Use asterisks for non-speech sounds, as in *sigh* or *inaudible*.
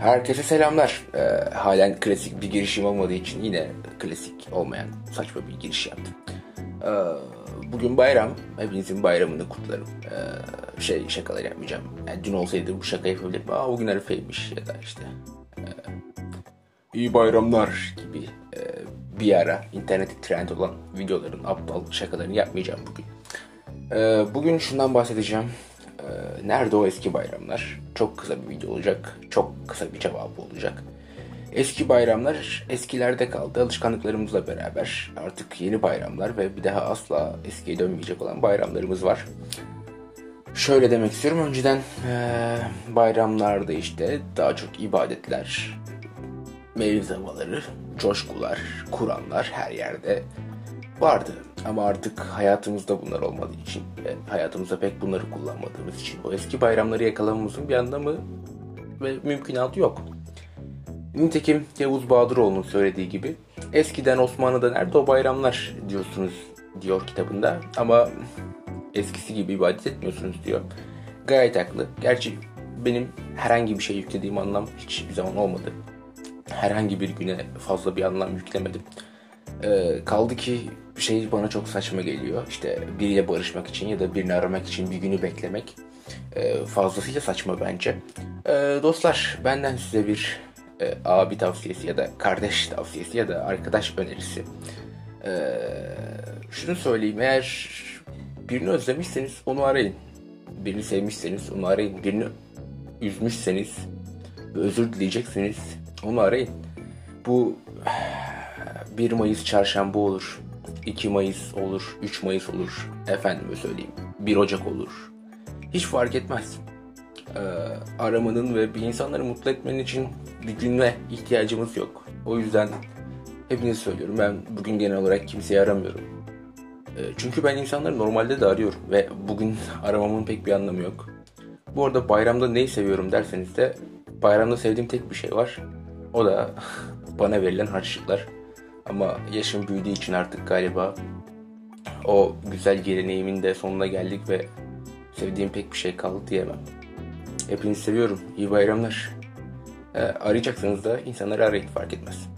Herkese selamlar. Ee, halen klasik bir girişim olmadığı için yine klasik olmayan saçma bir giriş yaptım. Ee, bugün bayram. Hepinizin bayramını kutlarım. Ee, şey şakalar yapmayacağım. Yani dün olsaydı bu şaka yapabilirdim. Aa bugün Arife'ymiş ya da işte. E, iyi bayramlar gibi e, bir ara internette trend olan videoların aptal şakalarını yapmayacağım bugün. Ee, bugün şundan bahsedeceğim. Ee, nerede o eski bayramlar? Çok kısa bir video olacak. Çok kısa bir cevabı olacak. Eski bayramlar eskilerde kaldı. Alışkanlıklarımızla beraber artık yeni bayramlar ve bir daha asla eskiye dönmeyecek olan bayramlarımız var. Şöyle demek istiyorum. Önceden ee, bayramlarda işte daha çok ibadetler, mevz havaları, coşkular, Kur'anlar her yerde vardı. Ama artık hayatımızda bunlar olmadığı için ve hayatımızda pek bunları kullanmadığımız için o eski bayramları yakalamamızın bir anlamı ve mümkünatı yok. Nitekim Yavuz Bahadıroğlu'nun söylediği gibi eskiden Osmanlı'da nerede o bayramlar diyorsunuz diyor kitabında ama eskisi gibi ibadet etmiyorsunuz diyor. Gayet haklı. Gerçi benim herhangi bir şey yüklediğim anlam hiçbir zaman olmadı. Herhangi bir güne fazla bir anlam yüklemedim. Ee, kaldı ki şey bana çok saçma geliyor. İşte biriyle barışmak için ya da birini aramak için bir günü beklemek e, fazlasıyla saçma bence. E, dostlar benden size bir e, abi tavsiyesi ya da kardeş tavsiyesi ya da arkadaş önerisi. E, şunu söyleyeyim eğer birini özlemişseniz onu arayın. Birini sevmişseniz onu arayın. Birini üzmüşseniz ve özür dileyecekseniz onu arayın. Bu 1 Mayıs çarşamba olur. 2 Mayıs olur, 3 Mayıs olur, efendime söyleyeyim 1 Ocak olur. Hiç fark etmez. Ee, aramanın ve bir insanları mutlu etmenin için bir güne ihtiyacımız yok. O yüzden hepinize söylüyorum ben bugün genel olarak kimseyi aramıyorum. Ee, çünkü ben insanları normalde de arıyorum ve bugün *laughs* aramamın pek bir anlamı yok. Bu arada bayramda neyi seviyorum derseniz de bayramda sevdiğim tek bir şey var. O da *laughs* bana verilen harçlıklar. Ama yaşım büyüdüğü için artık galiba o güzel geleneğimin de sonuna geldik ve sevdiğim pek bir şey kaldı diyemem. Hepinizi seviyorum. İyi bayramlar. Ee, arayacaksanız da insanları arayın fark etmez.